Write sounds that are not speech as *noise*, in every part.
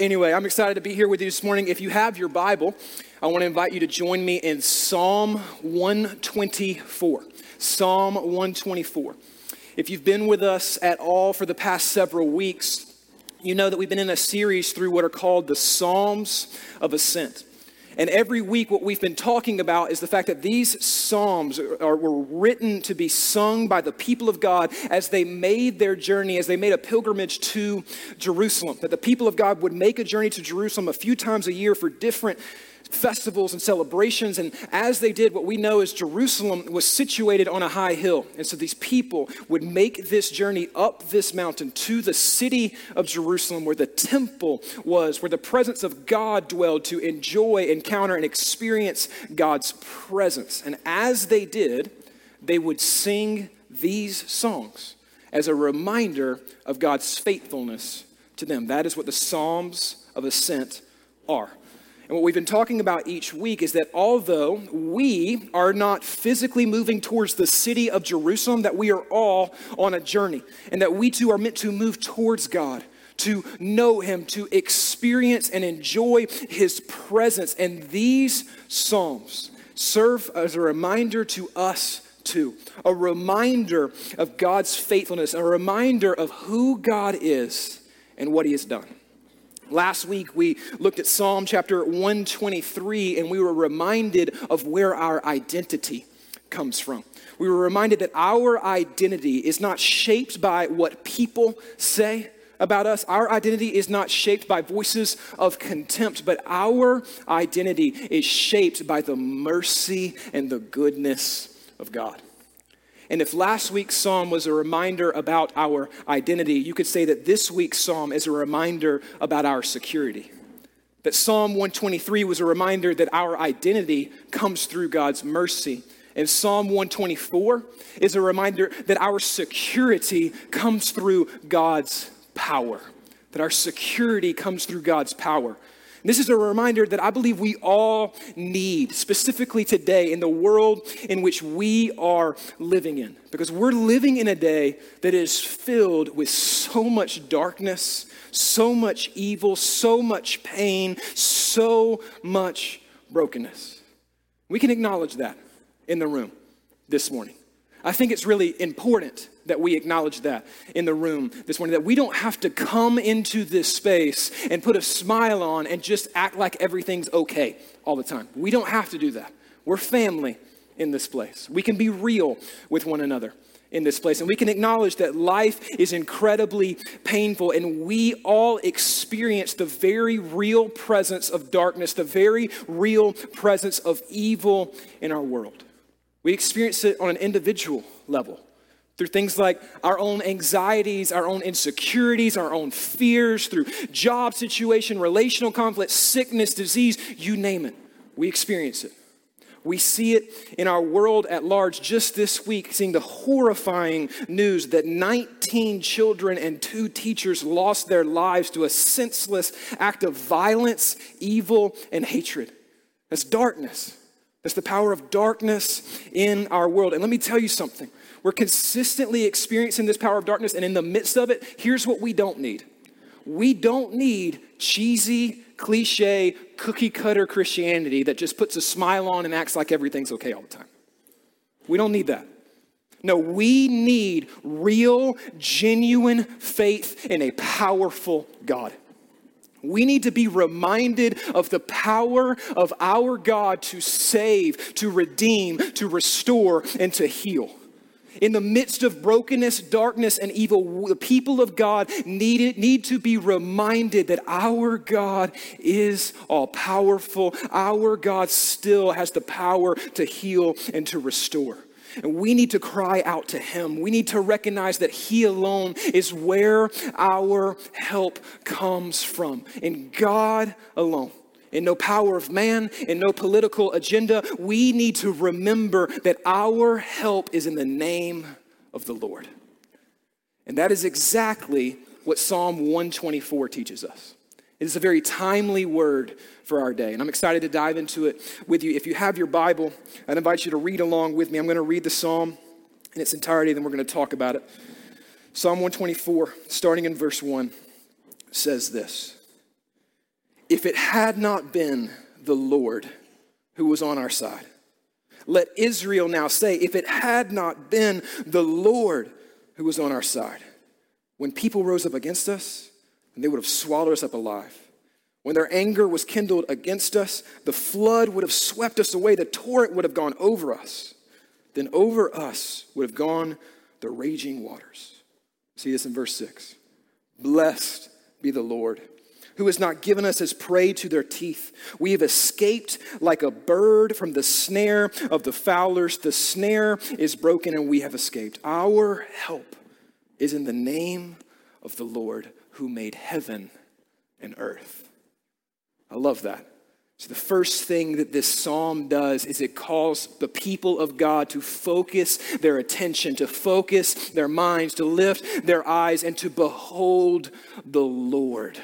Anyway, I'm excited to be here with you this morning. If you have your Bible, I want to invite you to join me in Psalm 124. Psalm 124. If you've been with us at all for the past several weeks, you know that we've been in a series through what are called the Psalms of Ascent. And every week, what we've been talking about is the fact that these Psalms are, were written to be sung by the people of God as they made their journey, as they made a pilgrimage to Jerusalem. That the people of God would make a journey to Jerusalem a few times a year for different festivals and celebrations. And as they did, what we know is Jerusalem was situated on a high hill. And so these people would make this journey up this mountain to the city of Jerusalem, where the temple was, where the presence of God dwelled to enjoy, encounter, and experience God's presence. And as they did, they would sing these songs as a reminder of God's faithfulness to them. That is what the Psalms of Ascent are. And what we've been talking about each week is that although we are not physically moving towards the city of Jerusalem, that we are all on a journey, and that we too are meant to move towards God to know him, to experience and enjoy his presence. And these Psalms serve as a reminder to us too, a reminder of God's faithfulness, a reminder of who God is and what he has done. Last week, we looked at Psalm chapter 123, and we were reminded of where our identity comes from. We were reminded that our identity is not shaped by what people say about us. Our identity is not shaped by voices of contempt, but our identity is shaped by the mercy and the goodness of God. And if last week's psalm was a reminder about our identity, you could say that this week's psalm is a reminder about our security. That Psalm 123 was a reminder that our identity comes through God's mercy. And Psalm 124 is a reminder that our security comes through God's power. That our security comes through God's power. This is a reminder that I believe we all need, specifically today in the world in which we are living in. Because we're living in a day that is filled with so much darkness, so much evil, so much pain, so much brokenness. We can acknowledge that in the room this morning. I think it's really important that we acknowledge that in the room this morning, that we don't have to come into this space and put a smile on and just act like everything's okay all the time. We don't have to do that. We're family in this place. We can be real with one another in this place. And we can acknowledge that life is incredibly painful, and we all experience the very real presence of darkness, the very real presence of evil in our world. We experience it on an individual level through things like our own anxieties, our own insecurities, our own fears, through job situation, relational conflict, sickness, disease, you name it. We experience it. We see it in our world at large just this week, seeing the horrifying news that 19 children and two teachers lost their lives to a senseless act of violence, evil, and hatred. That's darkness. That's the power of darkness in our world. And let me tell you something. We're consistently experiencing this power of darkness, and in the midst of it, here's what we don't need we don't need cheesy, cliche, cookie cutter Christianity that just puts a smile on and acts like everything's okay all the time. We don't need that. No, we need real, genuine faith in a powerful God. We need to be reminded of the power of our God to save, to redeem, to restore, and to heal. In the midst of brokenness, darkness, and evil, the people of God need, it need to be reminded that our God is all powerful. Our God still has the power to heal and to restore. And we need to cry out to Him. We need to recognize that He alone is where our help comes from, in God alone. In no power of man, in no political agenda, we need to remember that our help is in the name of the Lord. And that is exactly what Psalm 124 teaches us. It is a very timely word for our day. And I'm excited to dive into it with you. If you have your Bible, I'd invite you to read along with me. I'm going to read the psalm in its entirety, then we're going to talk about it. Psalm 124, starting in verse 1, says this if it had not been the Lord who was on our side. Let Israel now say, if it had not been the Lord who was on our side. When people rose up against us, they would have swallowed us up alive. When their anger was kindled against us, the flood would have swept us away, the torrent would have gone over us. Then over us would have gone the raging waters. See this in verse 6. Blessed be the Lord who has not given us as prey to their teeth. We have escaped like a bird from the snare of the fowlers. The snare is broken and we have escaped. Our help is in the name of the Lord who made heaven and earth. I love that. So, the first thing that this psalm does is it calls the people of God to focus their attention, to focus their minds, to lift their eyes, and to behold the Lord.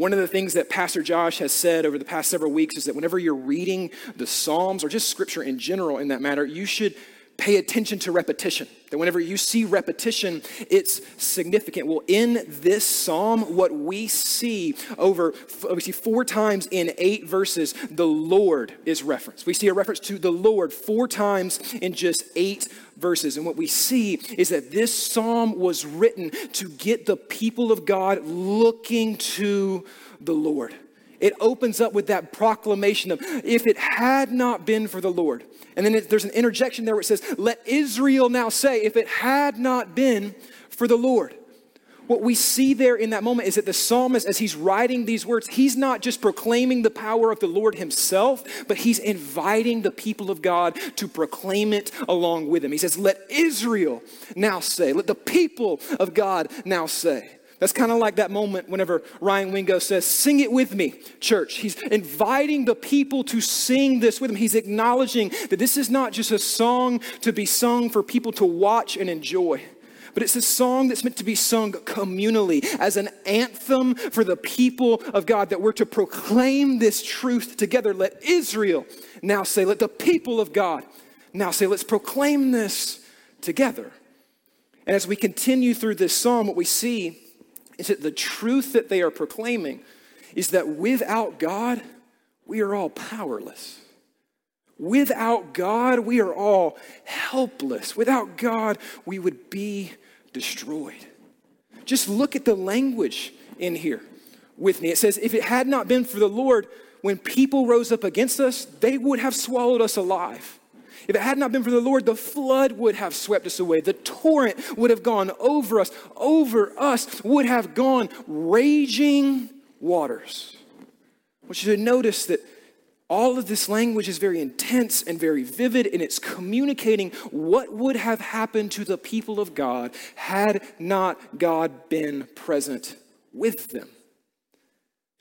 One of the things that Pastor Josh has said over the past several weeks is that whenever you're reading the Psalms or just scripture in general in that matter, you should pay attention to repetition. That whenever you see repetition, it's significant. Well, in this psalm, what we see over, we see four times in eight verses, the Lord is referenced. We see a reference to the Lord four times in just eight verses. And what we see is that this psalm was written to get the people of God looking to the Lord. It opens up with that proclamation of, if it had not been for the Lord, and then it, there's an interjection there where it says, Let Israel now say, if it had not been for the Lord. What we see there in that moment is that the psalmist, as he's writing these words, he's not just proclaiming the power of the Lord himself, but he's inviting the people of God to proclaim it along with him. He says, Let Israel now say, let the people of God now say. That's kind of like that moment whenever Ryan Wingo says, Sing it with me, church. He's inviting the people to sing this with him. He's acknowledging that this is not just a song to be sung for people to watch and enjoy, but it's a song that's meant to be sung communally as an anthem for the people of God, that we're to proclaim this truth together. Let Israel now say, Let the people of God now say, Let's proclaim this together. And as we continue through this psalm, what we see is that the truth that they are proclaiming is that without God, we are all powerless. Without God, we are all helpless. Without God, we would be destroyed. Just look at the language in here with me. It says, If it had not been for the Lord, when people rose up against us, they would have swallowed us alive. If it had not been for the Lord, the flood would have swept us away. The torrent would have gone over us. Over us would have gone raging waters. I want you to notice that all of this language is very intense and very vivid, and it's communicating what would have happened to the people of God had not God been present with them.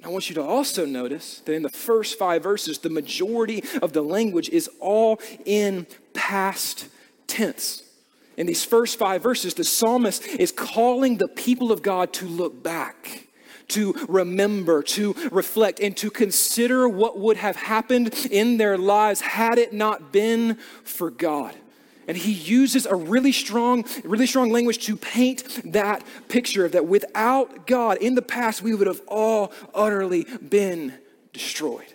I want you to also notice that in the first five verses, the majority of the language is all in past tense. In these first five verses, the psalmist is calling the people of God to look back, to remember, to reflect, and to consider what would have happened in their lives had it not been for God. And he uses a really strong, really strong language to paint that picture of that without God in the past, we would have all utterly been destroyed.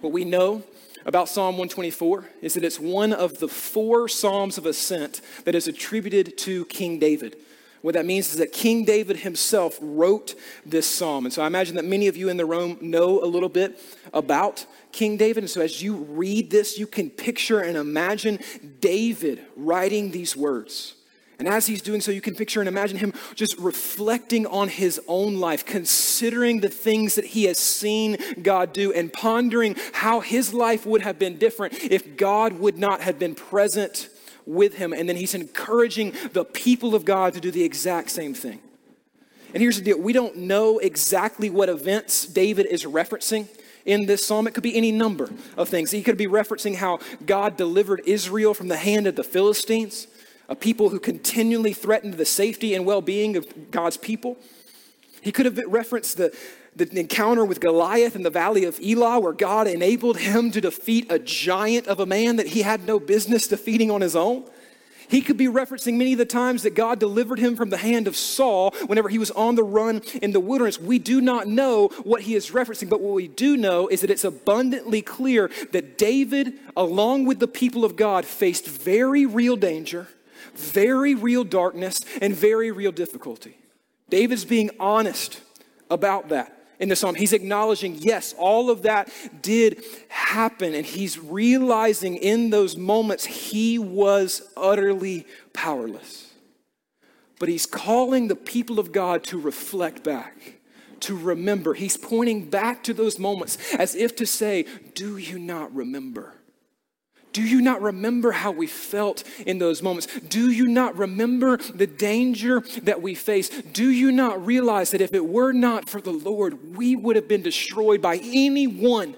What we know about Psalm 124 is that it's one of the four Psalms of ascent that is attributed to King David. What that means is that King David himself wrote this psalm. And so I imagine that many of you in the room know a little bit about King David. And so as you read this, you can picture and imagine David writing these words. And as he's doing so, you can picture and imagine him just reflecting on his own life, considering the things that he has seen God do, and pondering how his life would have been different if God would not have been present with him. And then he's encouraging the people of God to do the exact same thing. And here's the deal we don't know exactly what events David is referencing in this psalm. It could be any number of things. He could be referencing how God delivered Israel from the hand of the Philistines, a people who continually threatened the safety and well being of God's people. He could have referenced the, the encounter with Goliath in the valley of Elah, where God enabled him to defeat a giant of a man that he had no business defeating on his own. He could be referencing many of the times that God delivered him from the hand of Saul whenever he was on the run in the wilderness. We do not know what he is referencing, but what we do know is that it's abundantly clear that David, along with the people of God, faced very real danger, very real darkness, and very real difficulty. David's being honest about that in the psalm. He's acknowledging, yes, all of that did happen. And he's realizing in those moments he was utterly powerless. But he's calling the people of God to reflect back, to remember. He's pointing back to those moments as if to say, Do you not remember? Do you not remember how we felt in those moments? Do you not remember the danger that we faced? Do you not realize that if it were not for the Lord, we would have been destroyed by any one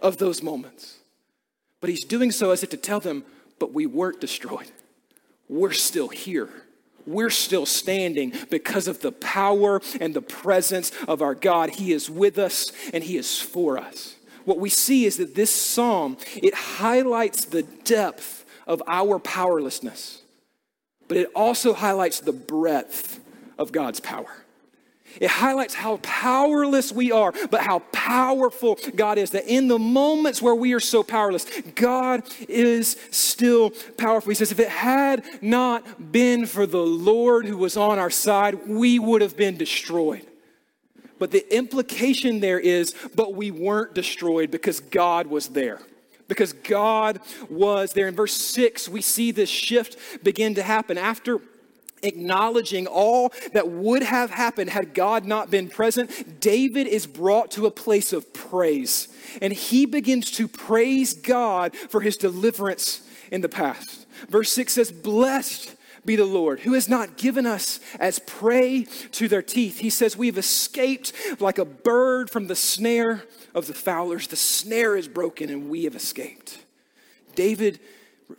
of those moments? But he's doing so as if to tell them, but we weren't destroyed. We're still here. We're still standing because of the power and the presence of our God. He is with us and He is for us what we see is that this psalm, it highlights the depth of our powerlessness, but it also highlights the breadth of God's power. It highlights how powerless we are, but how powerful God is. That in the moments where we are so powerless, God is still powerful. He says, if it had not been for the Lord who was on our side, we would have been destroyed. But the implication there is, but we weren't destroyed because God was there. Because God was there. In verse 6, we see this shift begin to happen. After acknowledging all that would have happened had God not been present, David is brought to a place of praise. And he begins to praise God for his deliverance in the past. Verse 6 says, Blessed be the Lord, who has not given us as prey to their teeth. He says, We've escaped like a bird from the snare of the fowlers. The snare is broken and we have escaped. David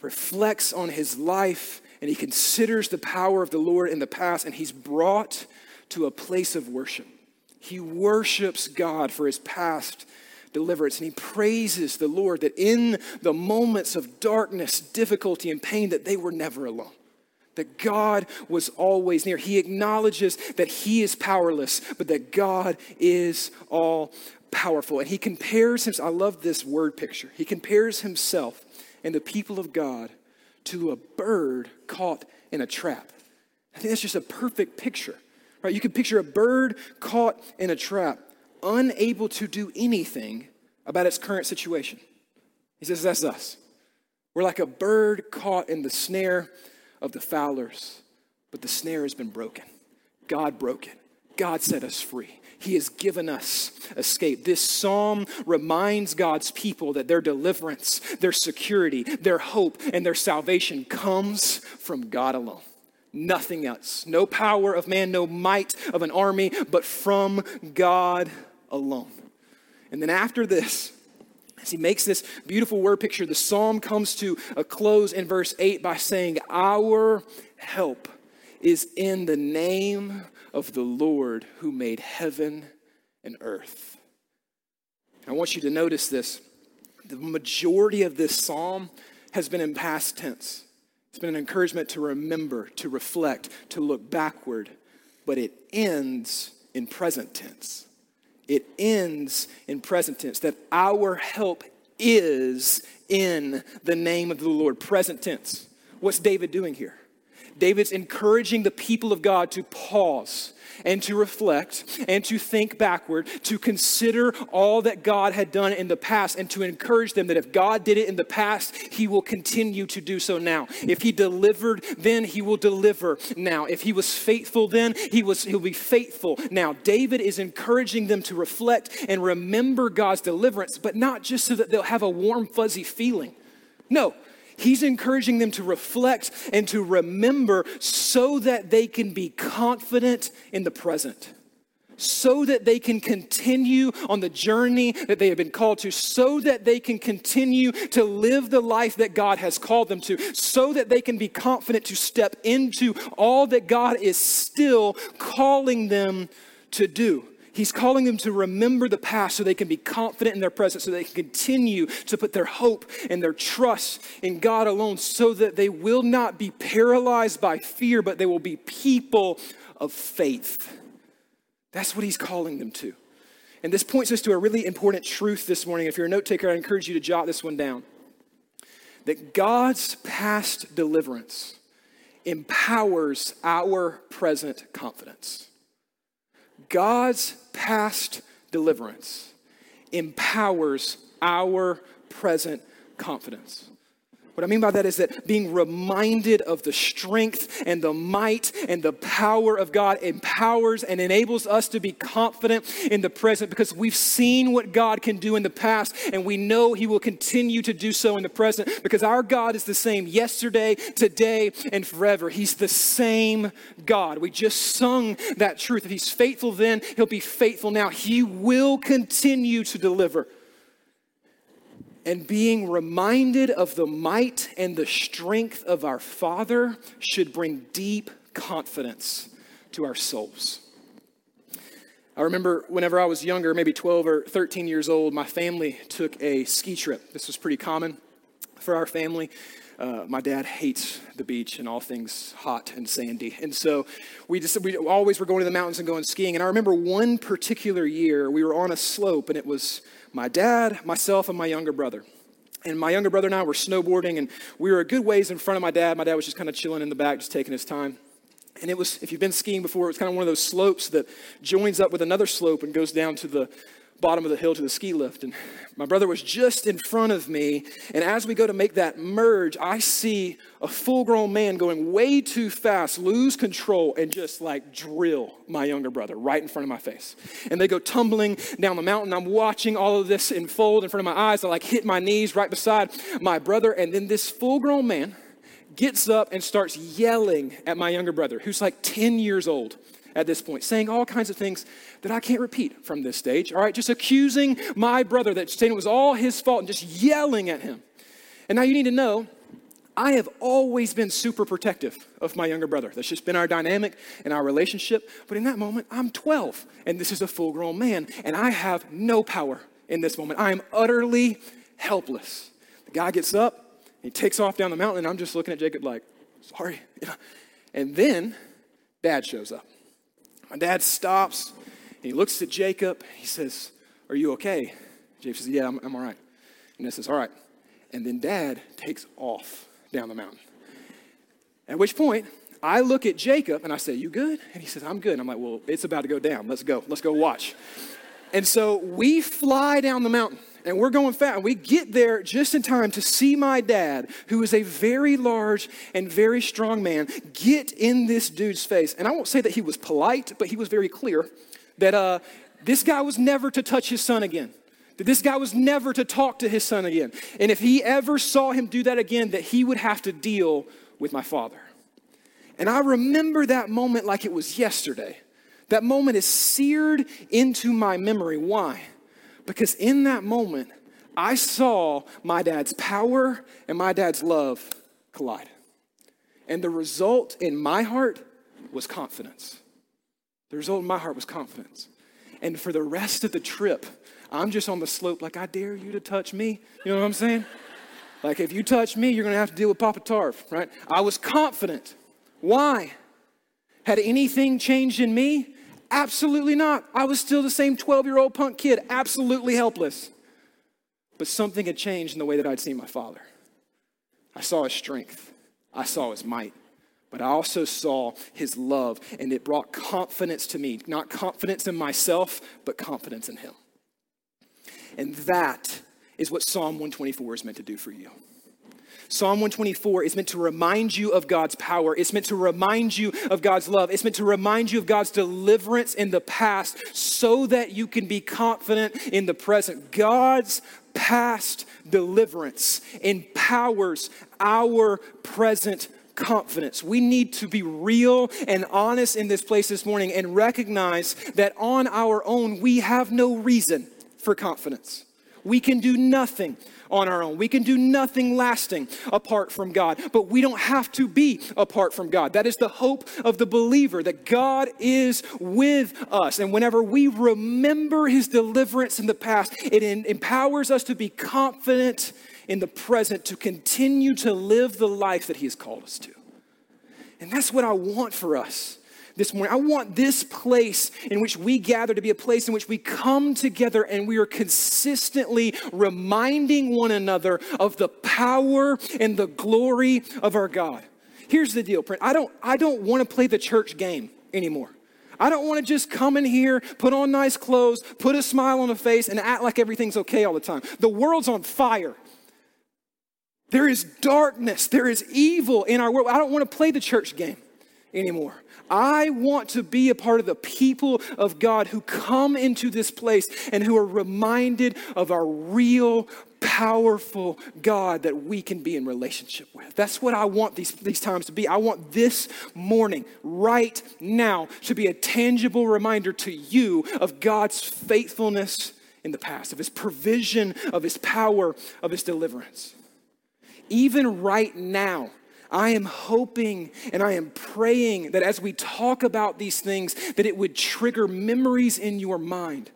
reflects on his life and he considers the power of the Lord in the past, and he's brought to a place of worship. He worships God for his past deliverance. And he praises the Lord that in the moments of darkness, difficulty, and pain, that they were never alone that God was always near. He acknowledges that he is powerless, but that God is all powerful. And he compares himself, I love this word picture. He compares himself and the people of God to a bird caught in a trap. I think that's just a perfect picture. Right? You can picture a bird caught in a trap, unable to do anything about its current situation. He says that's us. We're like a bird caught in the snare of the fowlers, but the snare has been broken. God broke it. God set us free. He has given us escape. This psalm reminds God's people that their deliverance, their security, their hope, and their salvation comes from God alone. Nothing else. No power of man, no might of an army, but from God alone. And then after this, as he makes this beautiful word picture, the psalm comes to a close in verse 8 by saying, Our help is in the name of the Lord who made heaven and earth. I want you to notice this. The majority of this psalm has been in past tense. It's been an encouragement to remember, to reflect, to look backward, but it ends in present tense it ends in present tense, that our help is in the name of the Lord. Present tense. What's David doing here? David's encouraging the people of God to pause and to reflect and to think backward, to consider all that God had done in the past, and to encourage them that if God did it in the past, He will continue to do so now. If He delivered then, He will deliver now. If He was faithful then, He was He'll be faithful now. David is encouraging them to reflect and remember God's deliverance, but not just so that they'll have a warm, fuzzy feeling. No, He's encouraging them to reflect and to remember so that they can be confident in the present, so that they can continue on the journey that they have been called to, so that they can continue to live the life that God has called them to, so that they can be confident to step into all that God is still calling them to do. He's calling them to remember the past so they can be confident in their present, so they can continue to put their hope and their trust in God alone, so that they will not be paralyzed by fear, but they will be people of faith. That's what he's calling them to. And this points us to a really important truth this morning. If you're a note taker, I encourage you to jot this one down that God's past deliverance empowers our present confidence. God's past deliverance empowers our present confidence. What I mean by that is that being reminded of the strength and the might and the power of God empowers and enables us to be confident in the present because we've seen what God can do in the past and we know He will continue to do so in the present because our God is the same yesterday, today, and forever. He's the same God. We just sung that truth. If He's faithful then, He'll be faithful now. He will continue to deliver and being reminded of the might and the strength of our Father should bring deep confidence to our souls. I remember whenever I was younger, maybe 12 or 13 years old, my family took a ski trip. This was pretty common for our family. Uh, my dad hates the beach and all things hot and sandy. And so we just we always were going to the mountains and going skiing. And I remember one particular year we were on a slope and it was my dad, myself, and my younger brother. And my younger brother and I were snowboarding, and we were a good ways in front of my dad. My dad was just kind of chilling in the back, just taking his time. And it was, if you've been skiing before, it's kind of one of those slopes that joins up with another slope and goes down to the bottom of the hill to the ski lift. And my brother was just in front of me. And as we go to make that merge, I see a full grown man going way too fast, lose control, and just like drill my younger brother right in front of my face. And they go tumbling down the mountain. I'm watching all of this unfold in front of my eyes. I like hit my knees right beside my brother. And then this full grown man gets up and starts yelling at my younger brother, who's like 10 years old at this point, saying all kinds of things that I can't repeat from this stage, all right? Just accusing my brother that saying it was all his fault and just yelling at him. And now you need to know, I have always been super protective of my younger brother. That's just been our dynamic and our relationship. But in that moment, I'm 12 and this is a full grown man, and I have no power in this moment. I am utterly helpless. The guy gets up, he takes off down the mountain, and I'm just looking at Jacob like, sorry. *laughs* And then dad shows up. My dad stops, he looks at Jacob. He says, Are you okay? Jacob says, Yeah, I'm, I'm all right. And Dad says, All right. And then dad takes off down the mountain. At which point, I look at Jacob and I say, You good? And he says, I'm good. And I'm like, Well, it's about to go down. Let's go. Let's go watch. and so we fly down the mountain and we're going fast. We get there just in time to see my dad, who is a very large and very strong man, get in this dude's face. And I won't say that he was polite, but he was very clear that uh, this guy was never to touch his son again. That this guy was never to talk to his son again. And if he ever saw him do that again, that he would have to deal with my father. And I remember that moment like it was yesterday. That moment is seared into my memory. Why? Because in that moment, I saw my dad's power and my dad's love collide. And the result in my heart was confidence. The result in my heart was confidence. And for the rest of the trip, I'm just on the slope, like, I dare you to touch me. You know what I'm saying? Like, if you touch me, you're to have to deal with Papa Tarv, right? I was confident. Why? Had anything changed in me? Absolutely not. I was still the same 12 year old punk kid, absolutely helpless. But something had changed in the way that I'd seen my father. I saw his strength, I saw his might, but I also saw his love, and it brought confidence to me. Not confidence in myself, but confidence in him. And that is what Psalm 124 is meant to do for you. Psalm 124 is meant to remind you of God's power. It's meant to remind you of God's love. It's meant to remind you of God's deliverance in the past so that you can be confident in the present. God's past deliverance empowers our present confidence. We need to be real and honest in this place this morning and recognize that on our own, we have no reason for confidence. We can do nothing on our own. We can do nothing lasting apart from God, but we don't have to be apart from God. That is the hope of the believer that God is with us. And whenever we remember his deliverance in the past, it empowers us to be confident in the present to continue to live the life that he has called us to. And that's what I want for us this morning. I want this place in which we gather to be a place in which we come together and we are consistently reminding one another of the power and the glory of our God. Here's the deal, I don't, I don't want to play the church game anymore. I don't want to just come in here, put on nice clothes, put a smile on a face, and act like everything's okay all the time. The world's on fire. There is darkness, there is evil in our world. I don't want to play the church game anymore. I want to be a part of the people of God who come into this place and who are reminded of our real, powerful God that we can be in relationship with. That's what I want these, these times to be. I want this morning, right now, to be a tangible reminder to you of God's faithfulness in the past, of his provision, of his power, of his deliverance. Even right now, I am hoping and I am praying that as we talk about these things, that it would trigger memories in your mind,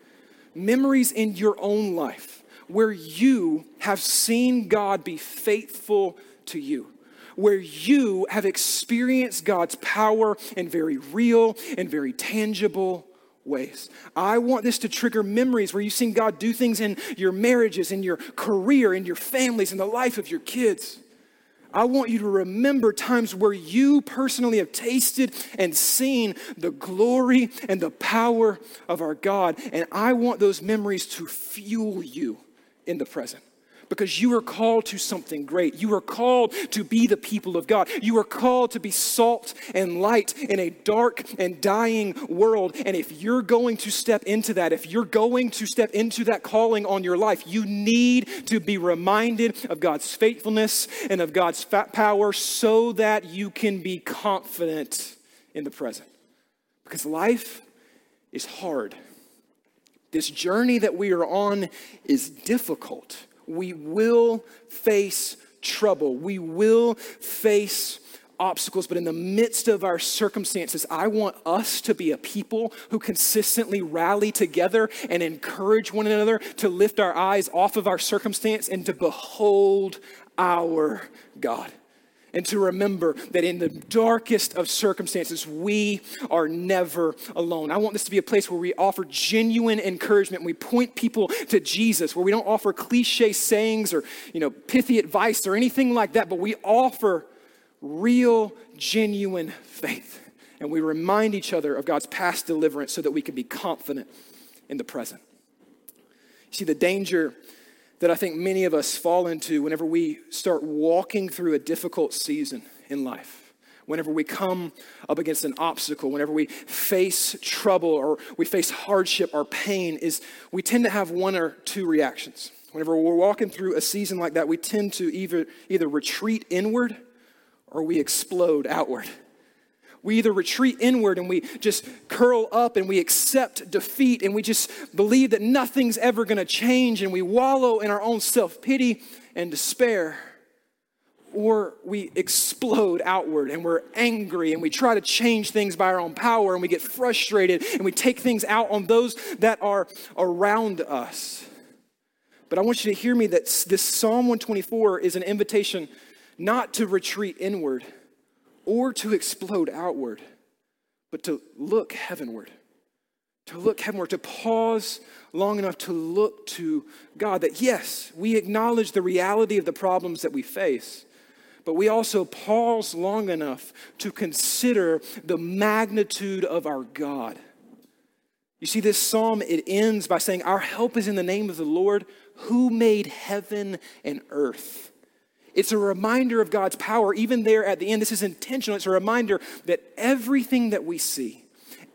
memories in your own life, where you have seen God be faithful to you where you have experienced God's power in very real and very tangible ways. I want this to trigger memories where you've seen God do things in your marriages, in your career, in your families, in the life of your kids. I want you to remember times where you personally have tasted and seen the glory and the power of our God. And I want those memories to fuel you in the present because you are called to something great. You are called to be the people of God. You are called to be salt and light in a dark and dying world. And if you're going to step into that, if you're going to step into that calling on your life, you need to be reminded of God's faithfulness and of God's power so that you can be confident in the present. Because life is hard. This journey that we are on is difficult we will face trouble. We will face obstacles, but in the midst of our circumstances, I want us to be a people who consistently rally together and encourage one another to lift our eyes off of our circumstance and to behold our God and to remember that in the darkest of circumstances, we are never alone. I want this to be a place where we offer genuine encouragement. And we point people to Jesus, where we don't offer cliche sayings or, you know, pithy advice or anything like that, but we offer real, genuine faith. And we remind each other of God's past deliverance so that we can be confident in the present. You see, the danger that I think many of us fall into whenever we start walking through a difficult season in life. Whenever we come up against an obstacle, whenever we face trouble or we face hardship or pain, is we tend to have one or two reactions. Whenever we're walking through a season like that, we tend to either, either retreat inward or we explode outward. We either retreat inward and we just curl up and we accept defeat and we just believe that nothing's ever going to change and we wallow in our own self pity and despair. Or we explode outward and we're angry and we try to change things by our own power and we get frustrated and we take things out on those that are around us. But I want you to hear me that this Psalm 124 is an invitation not to retreat inward or to explode outward, but to look heavenward. To look heavenward, to pause long enough to look to God. That yes, we acknowledge the reality of the problems that we face, but we also pause long enough to consider the magnitude of our God. You see, this psalm, it ends by saying, Our help is in the name of the Lord who made heaven and earth. It's a reminder of God's power, even there at the end. This is intentional. It's a reminder that everything that we see,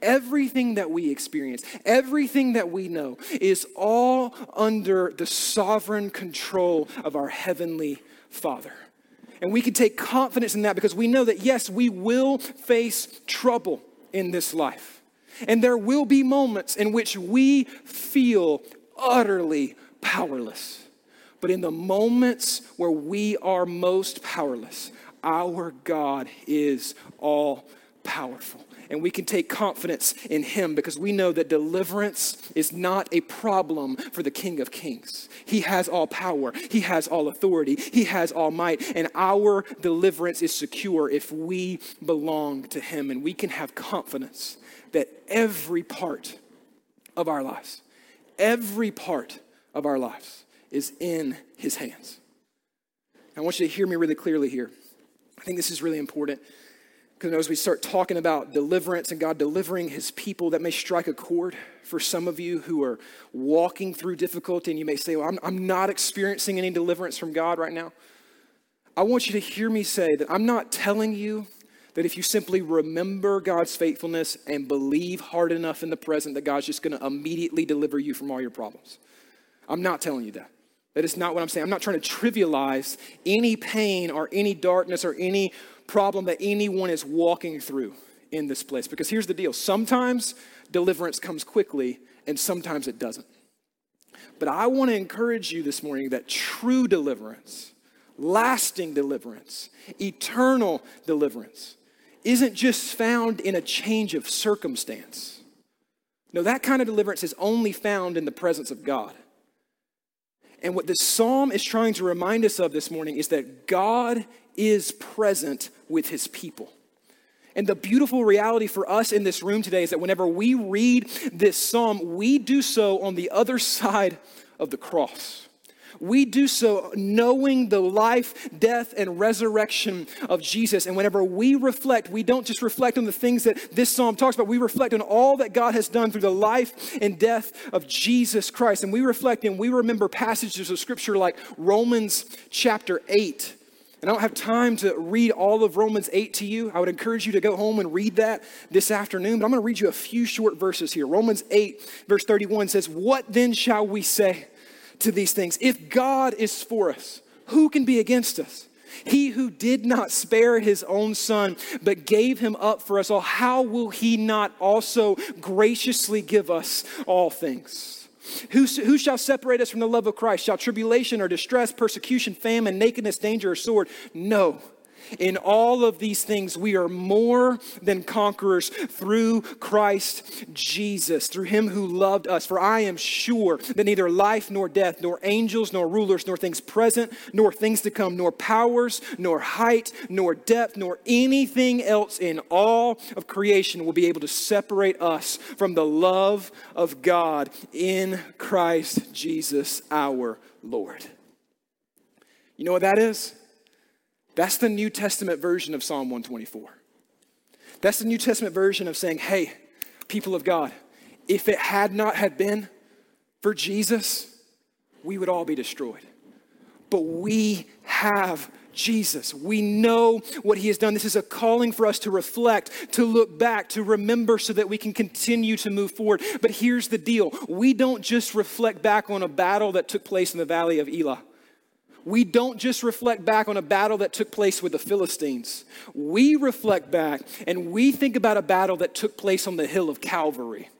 everything that we experience, everything that we know is all under the sovereign control of our Heavenly Father. And we can take confidence in that because we know that, yes, we will face trouble in this life. And there will be moments in which we feel utterly powerless. But in the moments where we are most powerless, our God is all powerful. And we can take confidence in Him because we know that deliverance is not a problem for the King of Kings. He has all power, He has all authority, He has all might, and our deliverance is secure if we belong to Him. And we can have confidence that every part of our lives, every part of our lives is in His hands. I want you to hear me really clearly here. I think this is really important because as we start talking about deliverance and God delivering his people, that may strike a chord for some of you who are walking through difficulty and you may say, Well, I'm, I'm not experiencing any deliverance from God right now. I want you to hear me say that I'm not telling you that if you simply remember God's faithfulness and believe hard enough in the present, that God's just going to immediately deliver you from all your problems. I'm not telling you that. That is not what I'm saying. I'm not trying to trivialize any pain or any darkness or any problem that anyone is walking through in this place. Because here's the deal sometimes deliverance comes quickly, and sometimes it doesn't. But I want to encourage you this morning that true deliverance, lasting deliverance, eternal deliverance, isn't just found in a change of circumstance. No, that kind of deliverance is only found in the presence of God. And what this psalm is trying to remind us of this morning is that God is present with his people. And the beautiful reality for us in this room today is that whenever we read this psalm, we do so on the other *laughs* side of the cross. We do so knowing the life, death, and resurrection of Jesus. And whenever we reflect, we don't just reflect on the things that this psalm talks about, we reflect on all that God has done through the life and death of Jesus Christ. And we reflect and we remember passages of scripture like Romans chapter 8 and I don't have time to read all of Romans 8 to you. I would encourage you to go home and read that this afternoon, but I'm going to read you a few short verses here. Romans 8, verse 31 says, What then shall we say to these things? If God is for us, who can be against us? He who did not spare his own son, but gave him up for us all, how will he not also graciously give us all things? Who, who shall separate us from the love of Christ? Shall tribulation or distress, persecution, famine, nakedness, danger, or sword? No. In all of these things, we are more than conquerors through Christ Jesus, through him who loved us. For I am sure that neither life nor death, nor angels nor rulers, nor things present, nor things to come, nor powers, nor height, nor depth, nor anything else in all of creation will be able to separate us from the love of God in Christ Jesus our Lord. You know what that is? That's the New Testament version of Psalm 124. That's the New Testament version of saying, hey, people of God, if it had not had been for Jesus, we would all be destroyed. But we have Jesus. We know what he has done. This is a calling for us to reflect, to look back, to remember so that we can continue to move forward. But here's the deal we don't just reflect back on a battle that took place in the valley of Elah we don't just reflect back on a battle that took place with the Philistines. We reflect back and we think about a battle that took place on the hill of Calvary.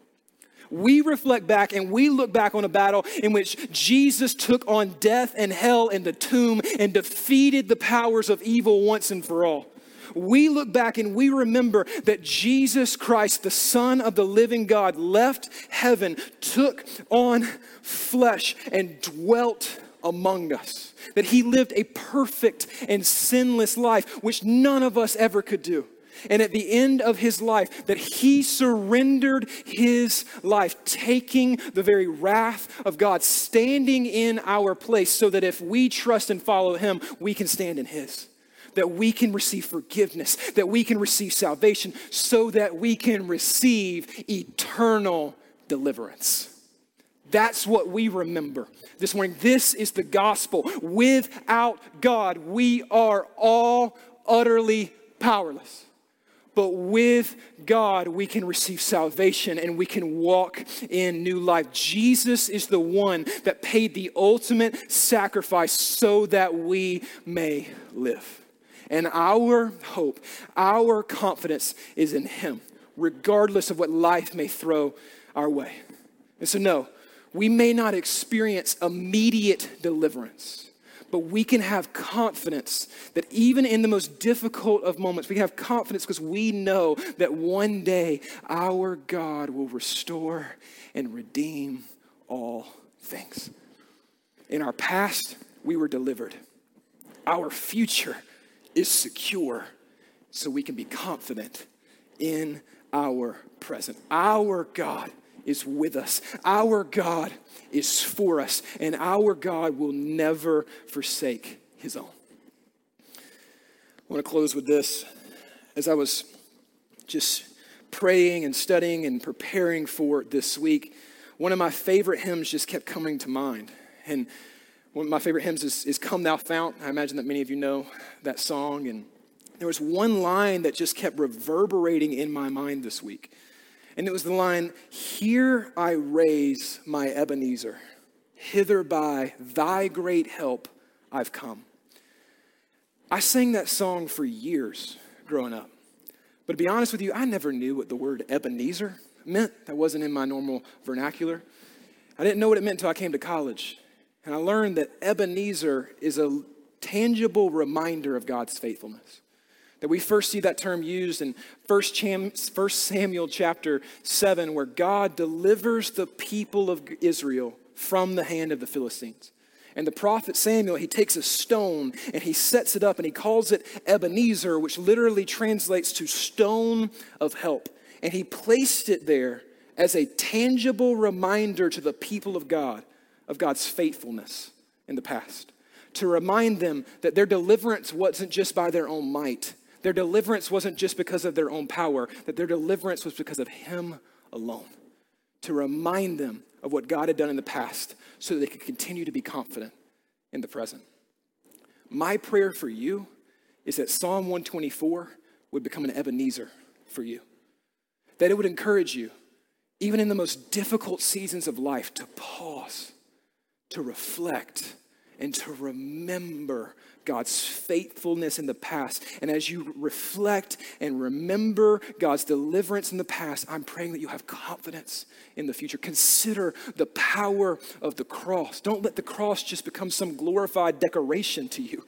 We reflect back and we look back on a battle in which Jesus took on death and hell and the tomb and defeated the powers of evil once and for all. We look back and we remember that Jesus Christ, the Son of the living God, left heaven, took on flesh, and dwelt among us. That he lived a perfect and sinless life, which none of us ever could do. And at the end of his life, that he surrendered his life, taking the very wrath of God, standing in our place, so that if we trust and follow him, we can stand in his. That we can receive forgiveness, that we can receive salvation, so that we can receive eternal deliverance. That's what we remember this morning. This is the gospel. Without God, we are all utterly powerless. But with God, we can receive salvation and we can walk in new life. Jesus is the one that paid the ultimate sacrifice so that we may live. And our hope, our confidence is in Him, regardless of what life may throw our way. And so, no, we may not experience immediate deliverance, but we can have confidence that even in the most difficult of moments, we have confidence because we know that one day our God will restore and redeem all things. In our past, we were delivered. Our future is secure, so we can be confident in our present. Our God is with us. Our God is for us, and our God will never forsake his own. I want to close with this. As I was just praying and studying and preparing for this week, one of my favorite hymns just kept coming to mind. And one of my favorite hymns is, is Come Thou Fount. I imagine that many of you know that song. And there was one line that just kept reverberating in my mind this week. And it was the line, Here I raise my Ebenezer, hither by thy great help I've come. I sang that song for years growing up. But to be honest with you, I never knew what the word Ebenezer meant. That wasn't in my normal vernacular. I didn't know what it meant until I came to college. And I learned that Ebenezer is a tangible reminder of God's faithfulness. That we first see that term used in 1 Samuel chapter 7, where God delivers the people of Israel from the hand of the Philistines. And the prophet Samuel, he takes a stone and he sets it up and he calls it Ebenezer, which literally translates to stone of help. And he placed it there as a tangible reminder to the people of God of God's faithfulness in the past. To remind them that their deliverance wasn't just by their own might, their deliverance wasn't just because of their own power, that their deliverance was because of Him alone. To remind them of what God had done in the past so that they could continue to be confident in the present. My prayer for you is that Psalm 124 would become an Ebenezer for you, that it would encourage you, even in the most difficult seasons of life, to pause, to reflect, and to remember God's faithfulness in the past. And as you reflect and remember God's deliverance in the past, I'm praying that you have confidence in the future. Consider the power of the cross. Don't let the cross just become some glorified decoration to you.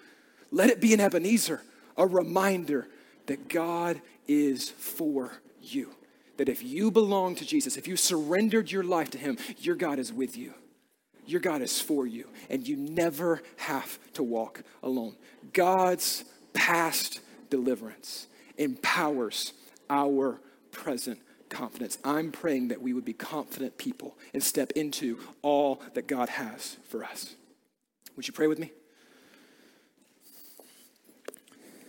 Let it be an Ebenezer, a reminder that God is for you. That if you belong to Jesus, if you surrendered your life to Him, your God is with you. Your God is for you, and you never have to walk alone. God's past deliverance empowers our present confidence. I'm praying that we would be confident people and step into all that God has for us. Would you pray with me?